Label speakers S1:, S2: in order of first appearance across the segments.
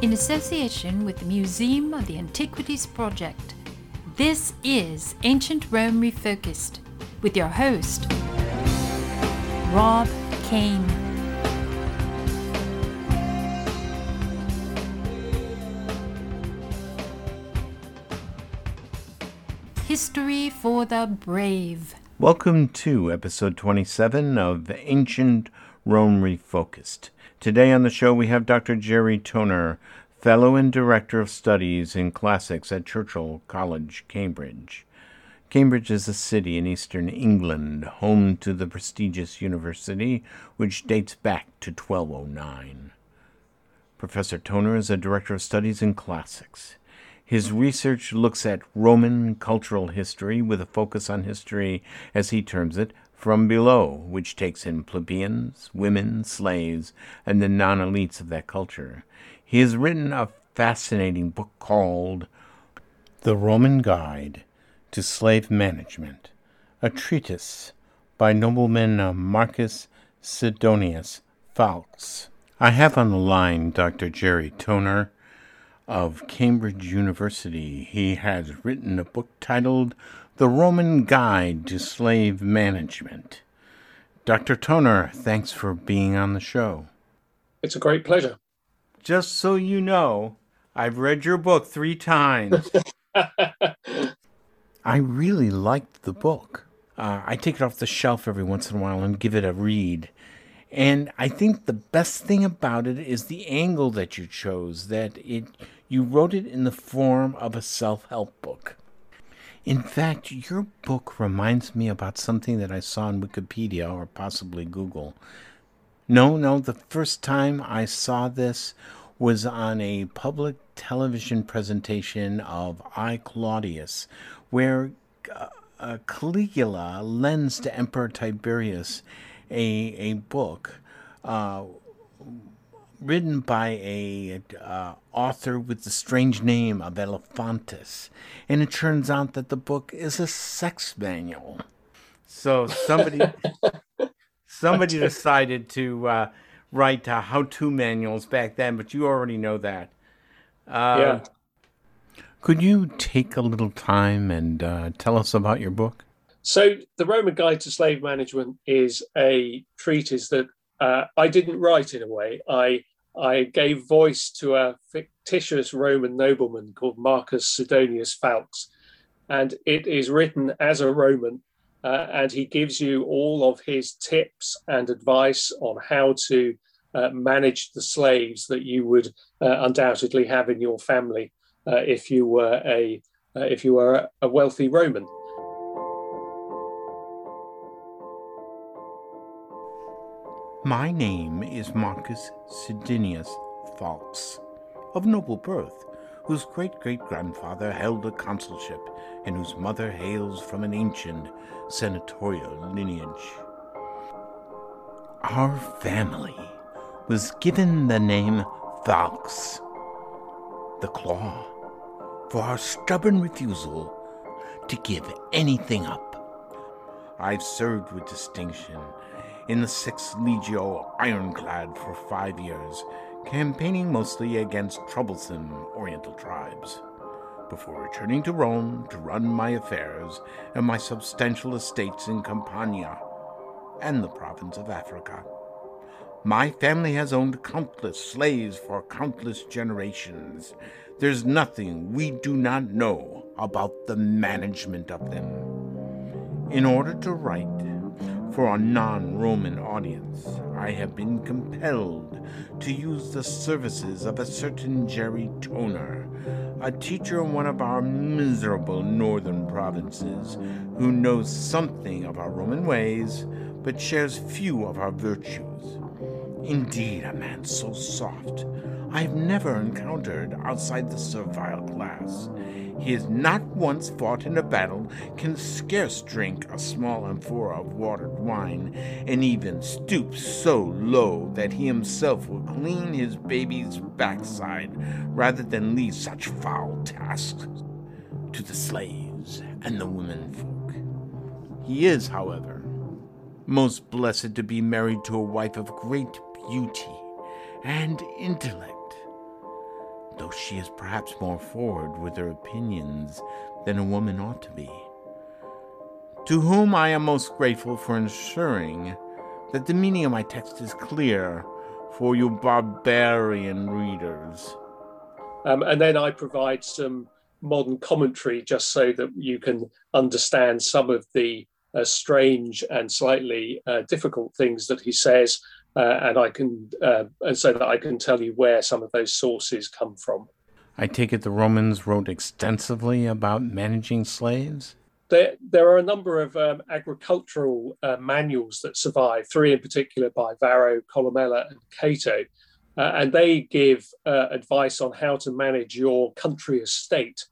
S1: In association with the Museum of the Antiquities Project, this is Ancient Rome Refocused with your host, Rob Kane. History for the Brave.
S2: Welcome to episode 27 of Ancient Rome Refocused. Today on the show we have Dr. Jerry Toner, Fellow and Director of Studies in Classics at Churchill College, Cambridge. Cambridge is a city in eastern England, home to the prestigious university, which dates back to 1209. Professor Toner is a Director of Studies in Classics. His research looks at Roman cultural history with a focus on history, as he terms it, from below, which takes in plebeians, women, slaves, and the non elites of that culture. He has written a fascinating book called The Roman Guide to Slave Management, a treatise by nobleman uh, Marcus Sidonius Falx. I have on the line Dr. Jerry Toner of Cambridge University. He has written a book titled The Roman Guide to Slave Management. Dr. Toner, thanks for being on the show.
S3: It's a great pleasure.
S2: Just so you know, I've read your book three times. I really liked the book. Uh, I take it off the shelf every once in a while and give it a read. And I think the best thing about it is the angle that you chose, that it you wrote it in the form of a self help book. In fact, your book reminds me about something that I saw on Wikipedia or possibly Google. No, no, the first time I saw this was on a public television presentation of I Claudius, where uh, Caligula lends to Emperor Tiberius a, a book uh, written by a uh, author with the strange name of Elephantus, and it turns out that the book is a sex manual. So somebody somebody decided to uh, write uh, how-to manuals back then, but you already know that. Uh,
S3: yeah.
S2: Could you take a little time and uh, tell us about your book?
S3: So, The Roman Guide to Slave Management is a treatise that uh, I didn't write in a way. I I gave voice to a fictitious Roman nobleman called Marcus Sidonius Falx, and it is written as a Roman, uh, and he gives you all of his tips and advice on how to uh, manage the slaves that you would uh, undoubtedly have in your family uh, if you were a uh, if you were a wealthy Roman.
S2: My name is Marcus Sidonius Falx, of noble birth, whose great great grandfather held a consulship, and whose mother hails from an ancient senatorial lineage. Our family was given the name Falx, the Claw, for our stubborn refusal to give anything up. I've served with distinction in the 6th Legio Ironclad for five years, campaigning mostly against troublesome Oriental tribes, before returning to Rome to run my affairs and my substantial estates in Campania and the province of Africa. My family has owned countless slaves for countless generations. There's nothing we do not know about the management of them. In order to write for a non Roman audience, I have been compelled to use the services of a certain Jerry Toner, a teacher in one of our miserable northern provinces, who knows something of our Roman ways, but shares few of our virtues. Indeed, a man so soft I have never encountered outside the servile class. He has not once fought in a battle, can scarce drink a small amphora of watered wine, and even stoops so low that he himself will clean his baby's backside rather than leave such foul tasks to the slaves and the women folk. He is, however, most blessed to be married to a wife of great beauty and intellect. Though she is perhaps more forward with her opinions than a woman ought to be. To whom I am most grateful for ensuring that the meaning of my text is clear for you barbarian readers.
S3: Um, and then I provide some modern commentary just so that you can understand some of the uh, strange and slightly uh, difficult things that he says, uh, and I can uh, and so that I can tell you where some of those sources come from.
S2: I take it the Romans wrote extensively about managing slaves.
S3: There, there are a number of um, agricultural uh, manuals that survive, three in particular by Varro, Columella, and Cato, uh, and they give advice on how to manage your country estate.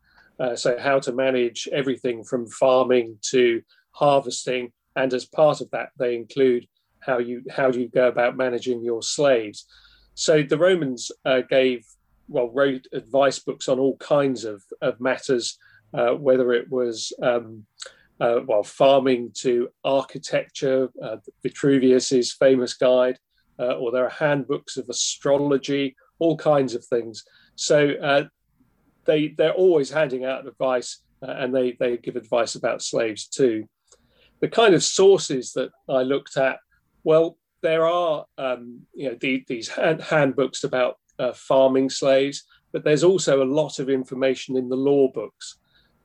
S3: so, how to manage everything from farming to harvesting, and as part of that, they include how you how do you go about managing your slaves. So the Romans uh, gave well wrote advice books on all kinds of of matters, uh, whether it was um, uh, well farming to architecture, uh, Vitruvius's famous guide, uh, or there are handbooks of astrology, all kinds of things. So uh, they they're always handing out advice, and they they give advice about slaves too the kind of sources that I looked at, well, there are um, you know the, these hand, handbooks about uh, farming slaves, but there's also a lot of information in the law books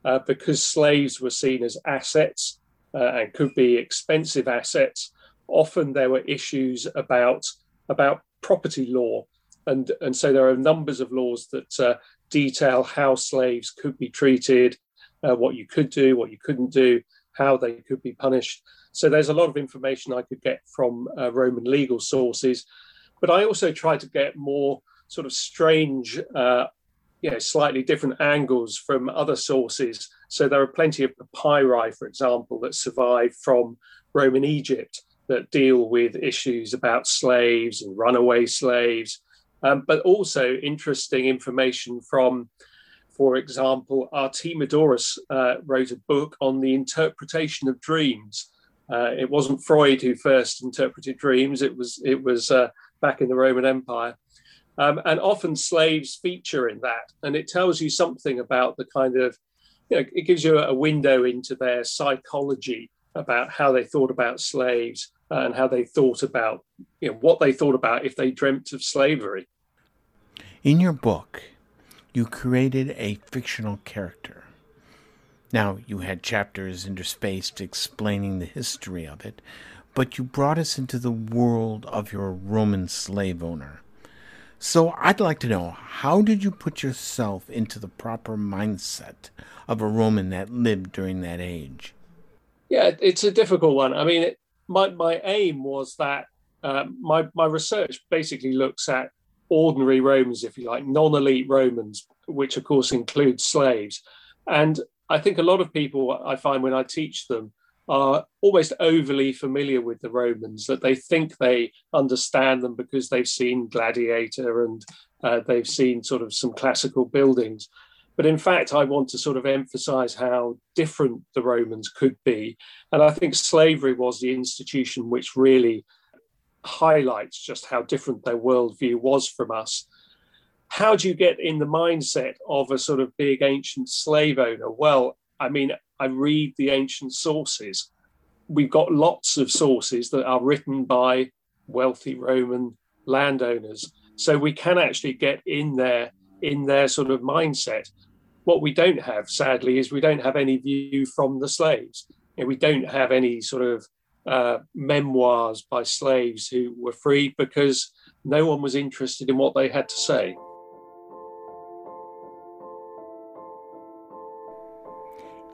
S3: uh, because slaves were seen as assets uh, and could be expensive assets. Often there were issues about about property law, and and so there are numbers of laws that uh, detail how slaves could be treated, uh, what you could do, what you couldn't do, how they could be punished. So there's a lot of information I could get from uh, Roman legal sources, but I also try to get more sort of strange, uh, you know, slightly different angles from other sources. So there are plenty of papyri, for example, that survive from Roman Egypt that deal with issues about slaves and runaway slaves, um, but also interesting information from for example, Artemidorus uh, wrote a book on the interpretation of dreams. Uh, it wasn't Freud who first interpreted dreams; it was it was uh, back in the Roman Empire, um, and often slaves feature in that, and it tells you something about the kind of, you know, it gives you a window into their psychology about how they thought about slaves and how they thought about, you know, what they thought about if they dreamt of slavery.
S2: In your book, you created a fictional character. Now, you had chapters interspaced explaining the history of it, but you brought us into the world of your Roman slave owner. So I'd like to know how did you put yourself into the proper mindset of a Roman that lived during that age?
S3: Yeah, it's a difficult one. I mean, it, my my aim was that uh, my my research basically looks at ordinary Romans, if you like, non elite Romans, which of course includes slaves. And I think a lot of people I find when I teach them are almost overly familiar with the Romans, that they think they understand them because they've seen Gladiator and uh, they've seen sort of some classical buildings. But in fact, I want to sort of emphasize how different the Romans could be. And I think slavery was the institution which really highlights just how different their worldview was from us. How do you get in the mindset of a sort of big ancient slave owner? Well, I mean, I read the ancient sources. We've got lots of sources that are written by wealthy Roman landowners. So we can actually get in there in their sort of mindset. What we don't have, sadly, is we don't have any view from the slaves. We don't have any sort of uh, memoirs by slaves who were freed because no one was interested in what they had to say.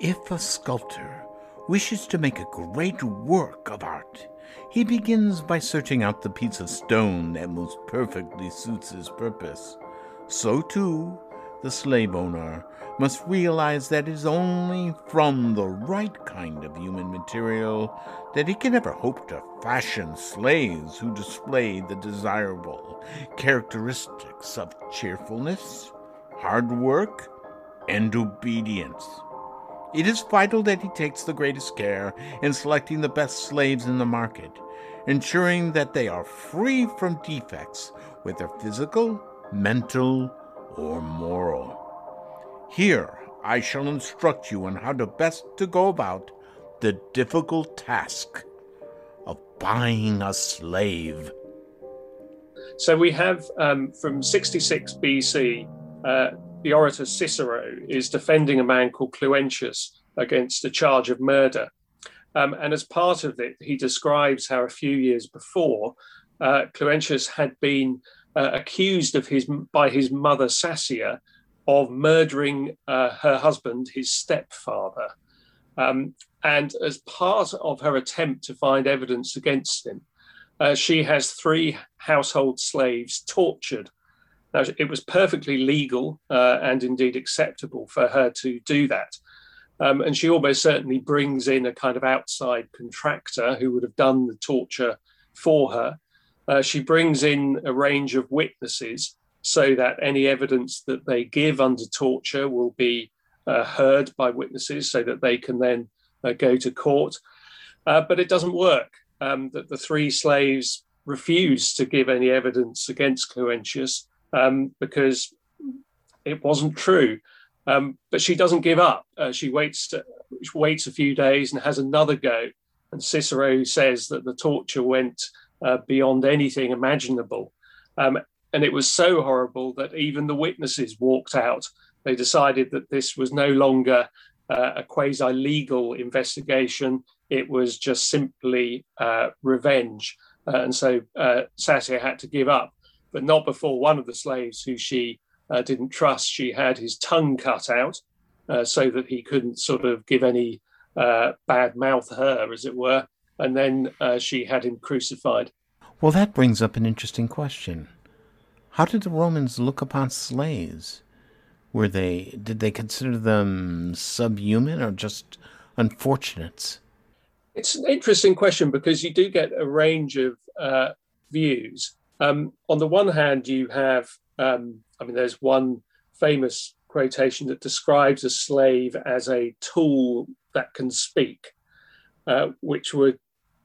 S2: If a sculptor wishes to make a great work of art, he begins by searching out the piece of stone that most perfectly suits his purpose. So, too, the slave owner must realize that it is only from the right kind of human material that he can ever hope to fashion slaves who display the desirable characteristics of cheerfulness, hard work, and obedience. It is vital that he takes the greatest care in selecting the best slaves in the market, ensuring that they are free from defects with their physical, mental, or moral. Here I shall instruct you on how to best to go about the difficult task of buying a slave.
S3: So we have um, from 66 BC, uh, the orator Cicero is defending a man called Cluentius against a charge of murder. Um, and as part of it, he describes how a few years before, uh, Cluentius had been uh, accused of his by his mother Sassia of murdering uh, her husband, his stepfather. Um, and as part of her attempt to find evidence against him, uh, she has three household slaves tortured. Now, it was perfectly legal uh, and indeed acceptable for her to do that. Um, and she almost certainly brings in a kind of outside contractor who would have done the torture for her. Uh, she brings in a range of witnesses so that any evidence that they give under torture will be uh, heard by witnesses so that they can then uh, go to court. Uh, but it doesn't work. Um, that the three slaves refuse to give any evidence against Cluentius um, because it wasn't true. Um, but she doesn't give up. Uh, she waits waits a few days and has another go. And Cicero says that the torture went uh, beyond anything imaginable. Um, and it was so horrible that even the witnesses walked out. They decided that this was no longer uh, a quasi legal investigation, it was just simply uh, revenge. Uh, and so uh, Sassia had to give up, but not before one of the slaves who she uh, didn't trust, she had his tongue cut out so that he couldn't sort of give any bad mouth her, as it were. And then she had him crucified.
S2: Well, that brings up an interesting question. How did the Romans look upon slaves? Were they did they consider them subhuman or just unfortunates?
S3: It's an interesting question because you do get a range of uh, views. Um, on the one hand, you have, um, I mean, there's one famous quotation that describes a slave as a tool that can speak, uh, which would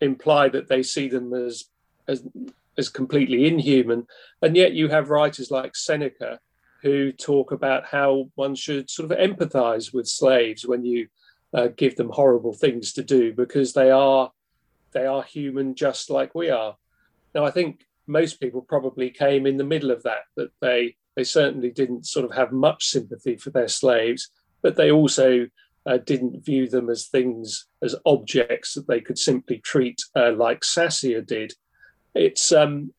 S3: imply that they see them as as as completely inhuman. And yet you have writers like Seneca who talk about how one should sort of empathize with slaves when you uh, give them horrible things to do because they are they are human just like we are. Now I think most people probably came in the middle of that that they they certainly didn't sort of have much sympathy for their slaves, but they also uh, didn't view them as things as objects that they could simply treat uh, like Sassia did it's um,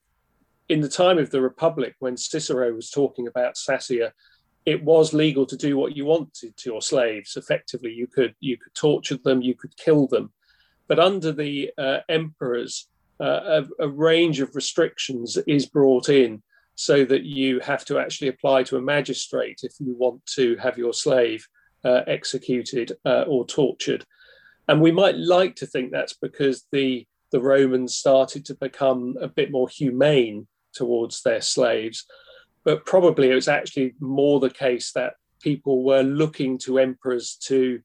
S3: in the time of the Republic when Cicero was talking about Sassia, it was legal to do what you wanted to your slaves. Effectively, you could you could torture them, you could kill them, but under the uh, emperors, uh, a, a, range of restrictions is brought in so that you have to actually apply to a magistrate if you want to have your slave uh, executed uh, or tortured. And we might like to think that's because the the Romans started to become a bit more humane towards their slaves. But probably it was actually more the case that people were looking to emperors to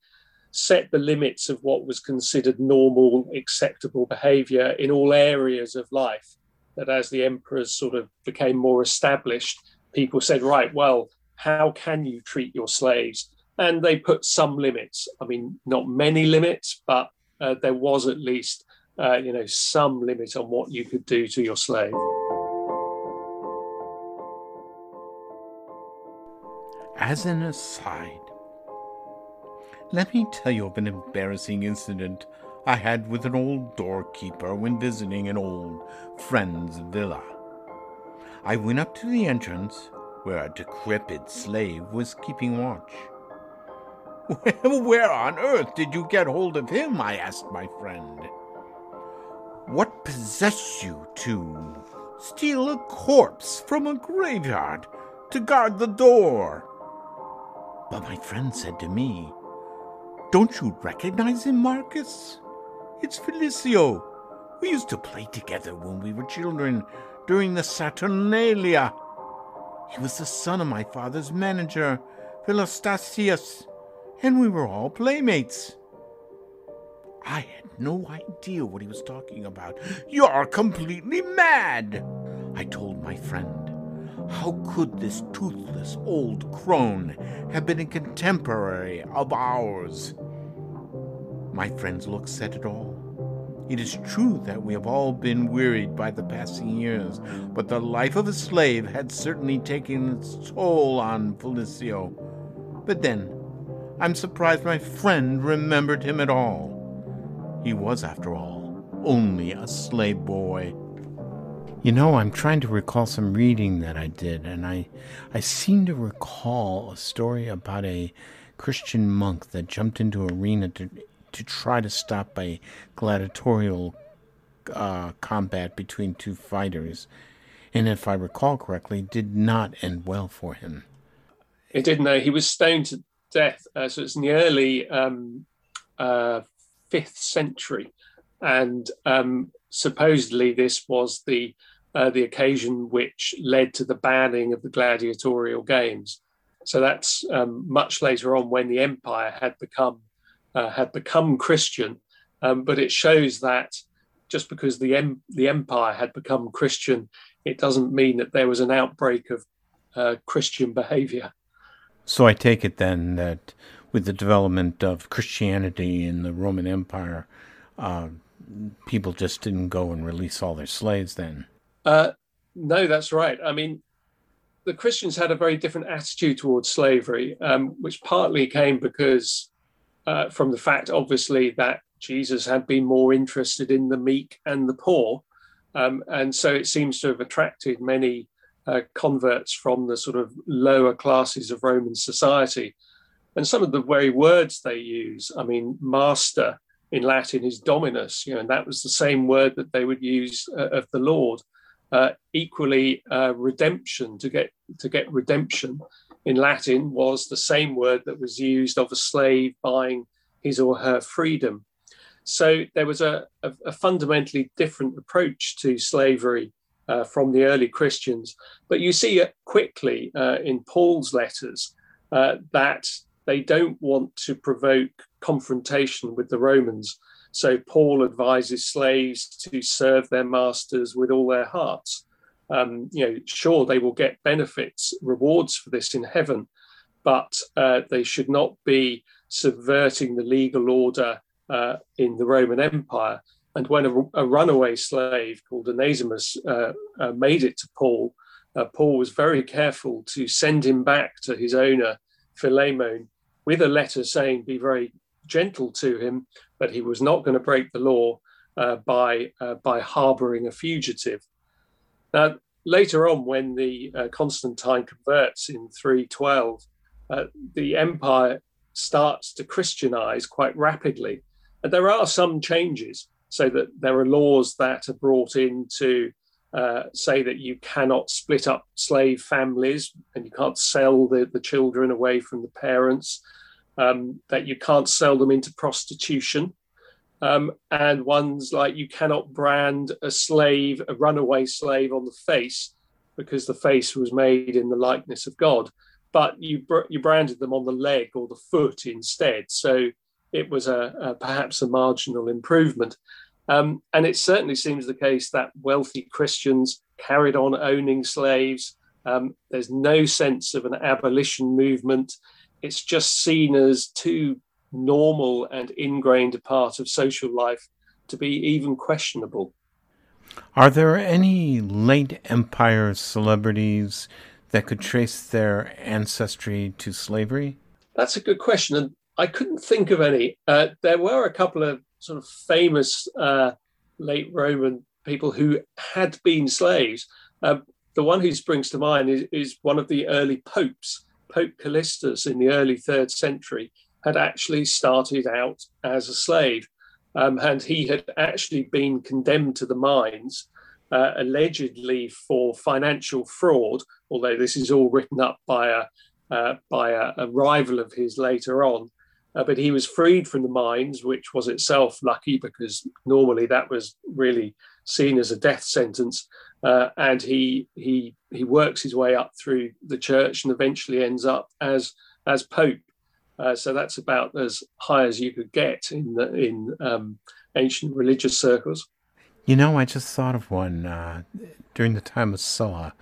S3: set the limits of what was considered normal, acceptable behavior in all areas of life. That as the emperors sort of became more established, people said, right, well, how can you treat your slaves? And they put some limits. I mean, not many limits, but uh, there was at least uh, you know, some limit on what you could do to your slave.
S2: As an aside, let me tell you of an embarrassing incident I had with an old doorkeeper when visiting an old friend's villa. I went up to the entrance where a decrepit slave was keeping watch. Where on earth did you get hold of him? I asked my friend. What possessed you to steal a corpse from a graveyard to guard the door? But my friend said to me, Don't you recognize him, Marcus? It's Felicio. We used to play together when we were children during the Saturnalia. He was the son of my father's manager, Philostasius, and we were all playmates. I had no idea what he was talking about. You're completely mad! I told my friend. How could this toothless old crone have been a contemporary of ours? My friends look said it all. It is true that we have all been wearied by the passing years, but the life of a slave had certainly taken its toll on Felicio. But then, I'm surprised my friend remembered him at all. He was, after all, only a slave boy. You know, I'm trying to recall some reading that I did, and I, I seem to recall a story about a Christian monk that jumped into an arena to, to try to stop a gladiatorial uh, combat between two fighters, and if I recall correctly, did not end well for him.
S3: It didn't. Know. He was stoned to death. Uh, so it's in the early um, uh, fifth century, and um, supposedly this was the uh, the occasion which led to the banning of the gladiatorial games. So that's um, much later on when the empire had become uh, had become Christian, um, but it shows that just because the em- the empire had become Christian, it doesn't mean that there was an outbreak of uh, Christian behavior.
S2: So I take it then that with the development of Christianity in the Roman Empire, uh, people just didn't go and release all their slaves then.
S3: Uh, no, that's right. I mean, the Christians had a very different attitude towards slavery, um, which partly came because uh, from the fact, obviously, that Jesus had been more interested in the meek and the poor. Um, and so it seems to have attracted many uh, converts from the sort of lower classes of Roman society. And some of the very words they use, I mean, master in Latin is dominus, you know, and that was the same word that they would use uh, of the Lord. Uh, equally, uh, redemption to get to get redemption in Latin was the same word that was used of a slave buying his or her freedom. So there was a, a, a fundamentally different approach to slavery uh, from the early Christians. But you see quickly uh, in Paul's letters uh, that they don't want to provoke confrontation with the Romans. So Paul advises slaves to serve their masters with all their hearts. Um, you know, sure, they will get benefits, rewards for this in heaven, but uh, they should not be subverting the legal order uh, in the Roman Empire. And when a, a runaway slave called Onesimus uh, uh made it to Paul, uh, Paul was very careful to send him back to his owner, Philemon, with a letter saying, Be very gentle to him, but he was not going to break the law uh, by uh, by harboring a fugitive. Now, later on, when the Constantine converts in 312, uh, the empire starts to Christianize quite rapidly, and there are some changes. So that there are laws that are brought in to uh, say that you cannot split up slave families and you can't sell the, the children away from the parents um, that you can't sell them into prostitution. Um, and ones like you cannot brand a slave, a runaway slave, on the face because the face was made in the likeness of God, but you you branded them on the leg or the foot instead. So it was a, a perhaps a marginal improvement. Um, and it certainly seems the case that wealthy Christians carried on owning slaves. Um, there's no sense of an abolition movement it's just seen as too normal and ingrained a part of social life to be even questionable.
S2: Are there any late empire celebrities that could trace their ancestry to slavery?
S3: That's a good question, and I couldn't think of any. Uh, there were a couple of sort of famous uh, late Roman people who had been slaves. Uh, the one who springs to mind is, is one of the early popes. Pope Callistus in the early third century had actually started out as a slave. Um, and he had actually been condemned to the mines, uh, allegedly for financial fraud, although this is all written up by a, uh, by a, a, rival of his later on. Uh, but he was freed from the mines, which was itself lucky because normally that was really seen as a death sentence uh, and he he he works his way up through the church and eventually ends up as as pope. Uh, so that's about as high as you could get in the, in um, ancient religious circles.
S2: You know, I just thought of one uh, during the time of Sulla.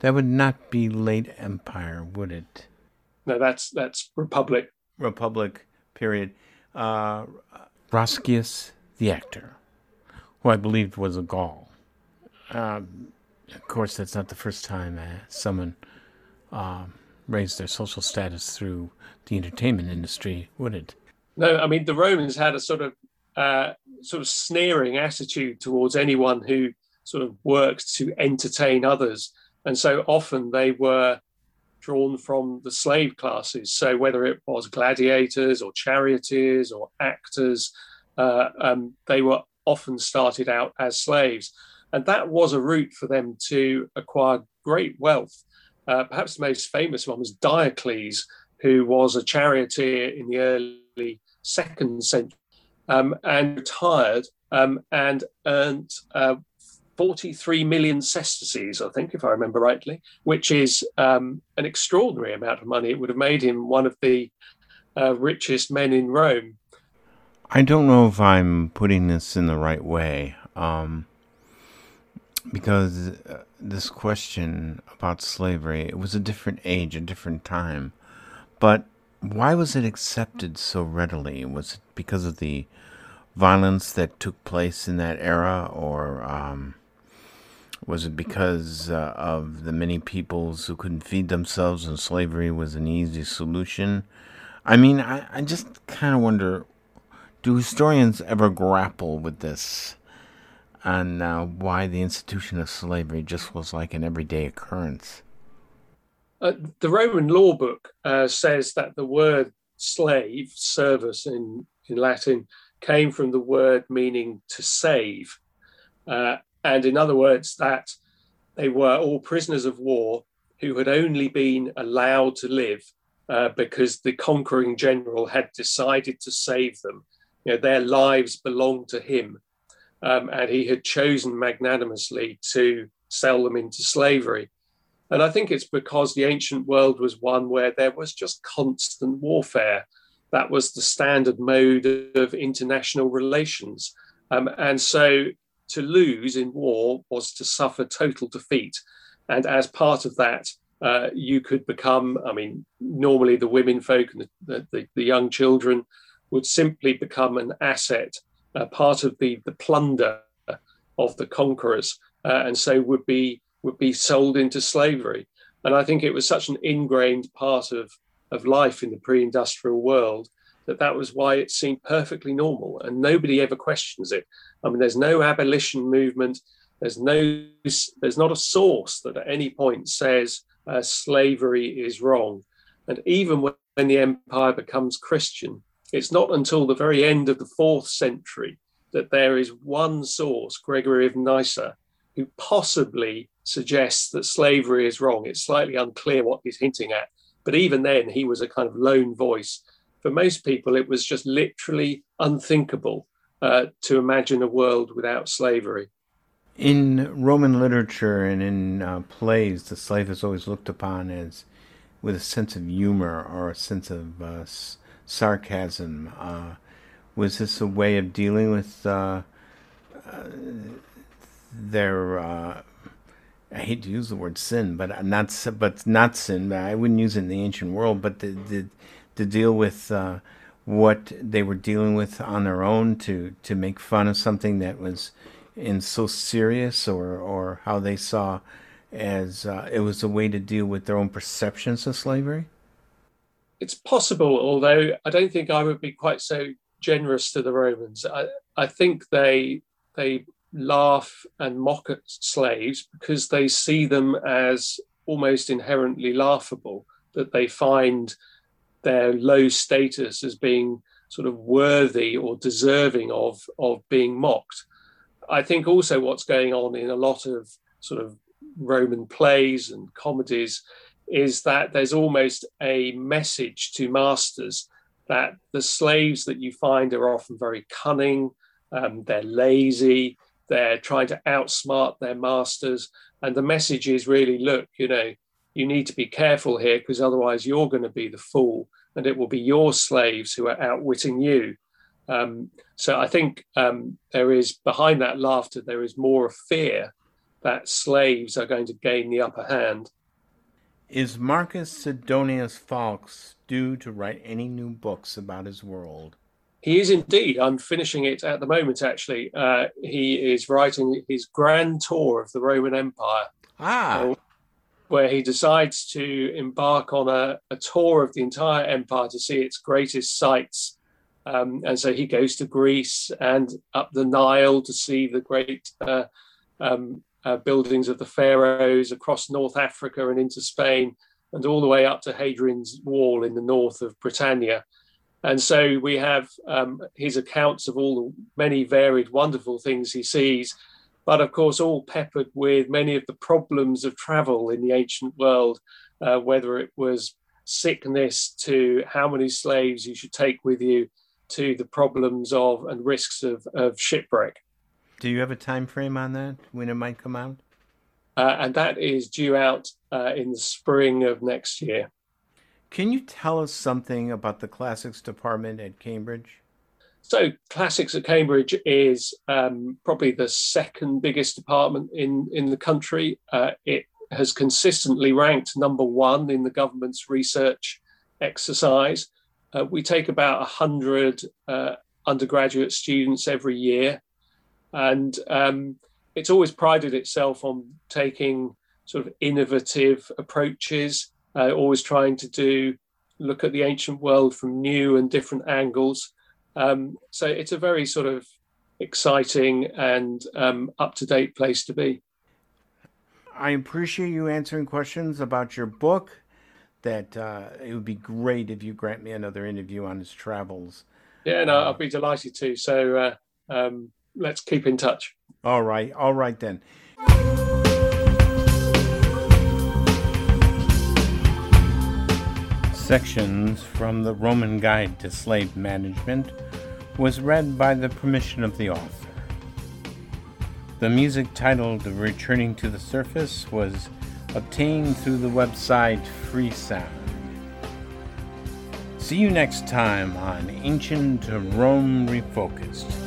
S2: That would not be late Empire, would it?
S3: No, that's that's Republic.
S2: Republic period. Uh, Roscius, the actor, who I believed was a Gaul. Uh, of course, that's not the first time uh, someone uh, raised their social status through the entertainment industry, would it?
S3: No, I mean the Romans had a sort of uh, sort of sneering attitude towards anyone who sort of worked to entertain others, and so often they were drawn from the slave classes. So whether it was gladiators or charioteers or actors, uh, um, they were often started out as slaves. And that was a route for them to acquire great wealth. Uh, perhaps the most famous one was Diocles, who was a charioteer in the early second century um, and retired um, and earned uh, 43 million sesterces, I think, if I remember rightly, which is um, an extraordinary amount of money. It would have made him one of the uh, richest men in Rome.
S2: I don't know if I'm putting this in the right way, um, because uh, this question about slavery, it was a different age, a different time. But why was it accepted so readily? Was it because of the violence that took place in that era, or um, was it because uh, of the many peoples who couldn't feed themselves and slavery was an easy solution? I mean, I, I just kind of wonder do historians ever grapple with this and uh, why the institution of slavery just was like an everyday occurrence?
S3: Uh, the Roman law book uh, says that the word slave, servus in, in Latin, came from the word meaning to save. Uh, and in other words, that they were all prisoners of war who had only been allowed to live uh, because the conquering general had decided to save them. You know, their lives belonged to him, um, and he had chosen magnanimously to sell them into slavery. And I think it's because the ancient world was one where there was just constant warfare. That was the standard mode of international relations. Um, and so to lose in war was to suffer total defeat. And as part of that, uh, you could become, I mean, normally the women folk and the, the, the young children would simply become an asset, uh, part of the, the plunder of the conquerors, uh, and so would be would be sold into slavery. And I think it was such an ingrained part of, of life in the pre-industrial world that that was why it seemed perfectly normal. And nobody ever questions it. I mean there's no abolition movement. There's no there's not a source that at any point says uh, slavery is wrong. And even when, the empire becomes christian it's not until the very end of the fourth century that there is one source gregory of nyssa who possibly suggests that slavery is wrong. It's slightly unclear what he's hinting at but even then he was a kind of lone voice for most people, it was just literally unthinkable uh, to imagine a world without slavery.
S2: In Roman literature and in uh, plays, the slave is always looked upon as with a sense of humor or a sense of uh, s- sarcasm. Uh, was this a way of dealing with uh, uh, their I hate to use the word sin, but not but not sin. I wouldn't use it in the ancient world. But the, the to deal with uh, what they were dealing with on their own to to make fun of something that was in so serious or or how they saw as uh, it was a way to deal with their own perceptions of slavery?
S3: It's possible although i don't think i would be quite so generous to the romans. I, I think they they laugh and mock at slaves because they see them as almost inherently laughable that they find their low status as being sort of worthy or deserving of of being mocked. I think also what's going on in a lot of sort of Roman plays and comedies is that there's almost a message to masters that the slaves that you find are often very cunning, um, they're lazy, they're trying to outsmart their masters. And the message is really look, you know, you need to be careful here because otherwise you're going to be the fool and it will be your slaves who are outwitting you. Um, so I think um, there is behind that laughter, there is more of fear that slaves are going to gain the upper hand.
S2: Is Marcus Sidonius Falx due to write any new books about his world?
S3: He is indeed. I'm finishing it at the moment, actually. Uh, he is writing his grand tour of the Roman Empire.
S2: Ah. Uh,
S3: where he decides to embark on a, a, tour of the entire empire to see its greatest sites. Um, and so he goes to Greece and up the Nile to see the great uh, um, uh, buildings of the pharaohs across North Africa and into Spain, and all the way up to Hadrian's Wall in the north of Britannia. And so we have um, his accounts of all the many varied, wonderful things he sees, but of course, all peppered with many of the problems of travel in the ancient world, uh, whether it was sickness to how many slaves you should take with you to the problems of and risks of, of shipwreck.
S2: Do you have a time frame on that when it might come out?
S3: Uh, and that is due out uh, in the spring of next year.
S2: Can you tell us something about the classics department at Cambridge?
S3: So, classics at Cambridge is um, probably the second biggest department in, in the country. Uh, it has consistently ranked number one in the government's research exercise. Uh, we take about 100 uh, undergraduate students every year, and um, it's always prided itself on taking sort of innovative approaches uh, always trying to do look at the ancient world from new and different angles. Um, so it's a very sort of exciting and um, up to date place to be.
S2: I appreciate you answering questions about your book. That uh, it would be great if you grant me another interview on his travels.
S3: Yeah, no, I'll be delighted to. So uh, um, let's keep in touch.
S2: All right, all right then. Sections from the Roman Guide to Slave Management was read by the permission of the author. The music titled Returning to the Surface was obtained through the website Freesound. See you next time on Ancient Rome Refocused.